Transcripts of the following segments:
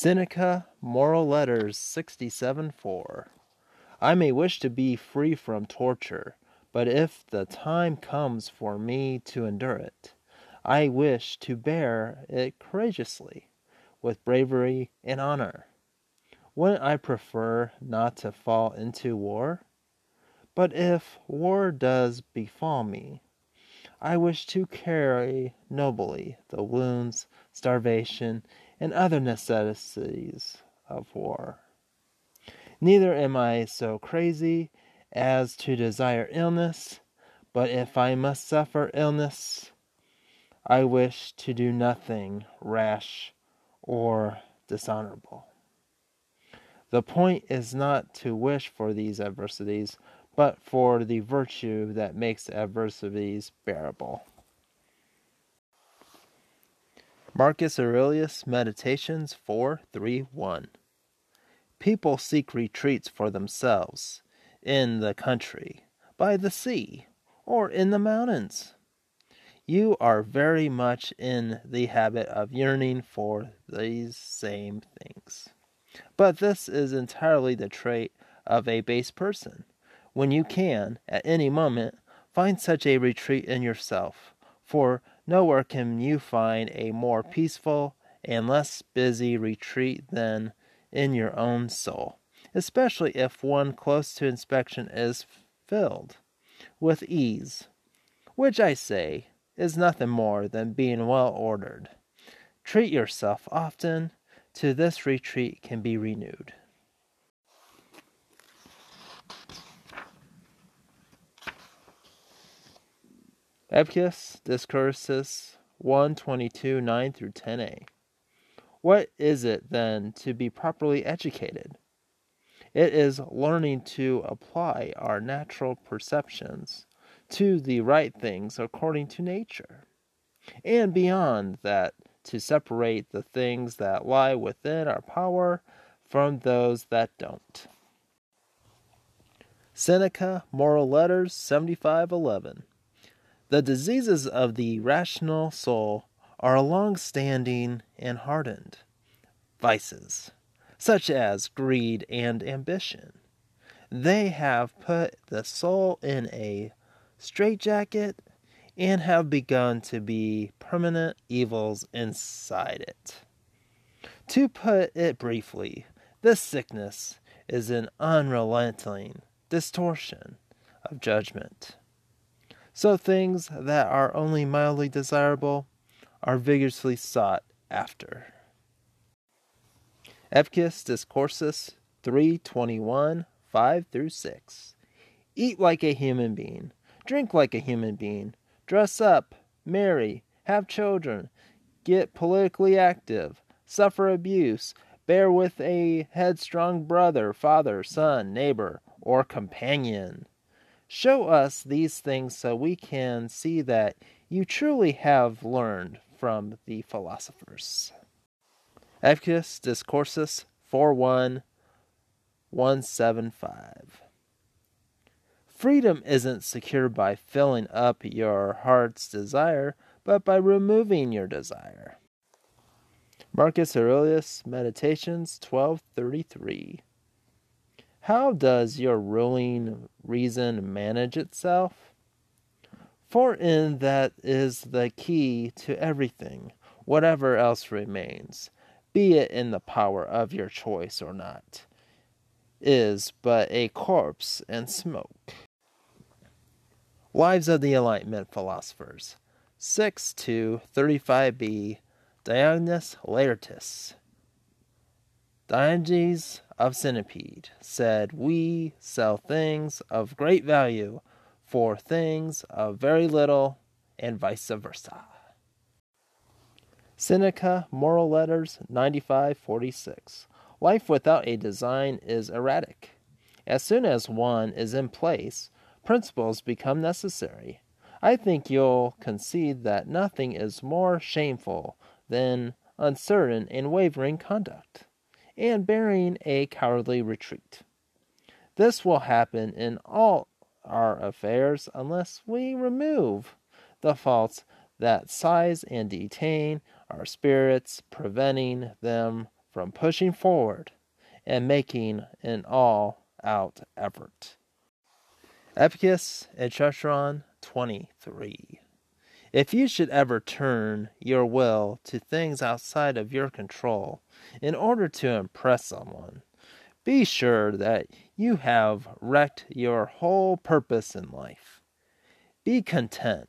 Seneca, Moral Letters 67 4. I may wish to be free from torture, but if the time comes for me to endure it, I wish to bear it courageously, with bravery and honor. Wouldn't I prefer not to fall into war? But if war does befall me, I wish to carry nobly the wounds, starvation, and other necessities of war. Neither am I so crazy as to desire illness, but if I must suffer illness, I wish to do nothing rash or dishonorable. The point is not to wish for these adversities, but for the virtue that makes adversities bearable. Marcus Aurelius Meditations 431 People seek retreats for themselves in the country, by the sea, or in the mountains. You are very much in the habit of yearning for these same things. But this is entirely the trait of a base person. When you can, at any moment, find such a retreat in yourself, for nowhere can you find a more peaceful and less busy retreat than in your own soul, especially if one close to inspection is filled with ease, which I say is nothing more than being well ordered. Treat yourself often, to this retreat can be renewed. Epictetus Discourses 122 9 through 10a. What is it then to be properly educated? It is learning to apply our natural perceptions to the right things according to nature, and beyond that, to separate the things that lie within our power from those that don't. Seneca, Moral Letters 7511. The diseases of the rational soul are long standing and hardened vices, such as greed and ambition. They have put the soul in a straitjacket and have begun to be permanent evils inside it. To put it briefly, this sickness is an unrelenting distortion of judgment. So things that are only mildly desirable are vigorously sought after. Epictetus Discourses 321 5 through 6. Eat like a human being, drink like a human being, dress up, marry, have children, get politically active, suffer abuse, bear with a headstrong brother, father, son, neighbor, or companion. Show us these things so we can see that you truly have learned from the philosophers. Epictetus Discourses 41175. Freedom isn't secured by filling up your heart's desire, but by removing your desire. Marcus Aurelius Meditations 1233. How does your ruling reason manage itself? For in that is the key to everything, whatever else remains, be it in the power of your choice or not, is but a corpse and smoke. Lives of the Eminent Philosophers 6 to 35b Diogenes Laertius. Diogenes of Sinope said, We sell things of great value for things of very little, and vice versa. Seneca, Moral Letters 9546. Life without a design is erratic. As soon as one is in place, principles become necessary. I think you'll concede that nothing is more shameful than uncertain and wavering conduct and bearing a cowardly retreat. This will happen in all our affairs unless we remove the faults that size and detain our spirits, preventing them from pushing forward and making an all out effort. Epictetus Enchiridion 23. If you should ever turn your will to things outside of your control in order to impress someone, be sure that you have wrecked your whole purpose in life. Be content.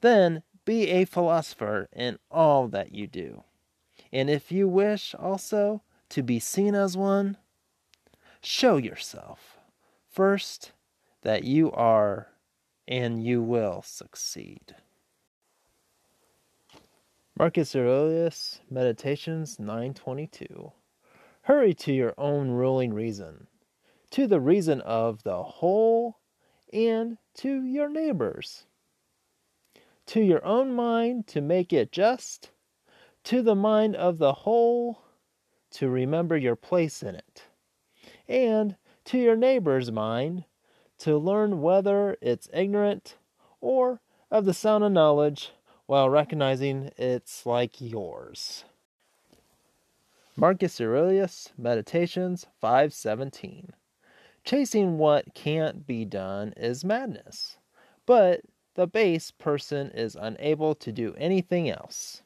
Then be a philosopher in all that you do. And if you wish also to be seen as one, show yourself first that you are and you will succeed. Marcus Aurelius Meditations 922 Hurry to your own ruling reason, to the reason of the whole, and to your neighbors. To your own mind to make it just, to the mind of the whole to remember your place in it, and to your neighbor's mind to learn whether it's ignorant or of the sound of knowledge while recognizing it's like yours. Marcus Aurelius Meditations 517. Chasing what can't be done is madness, but the base person is unable to do anything else.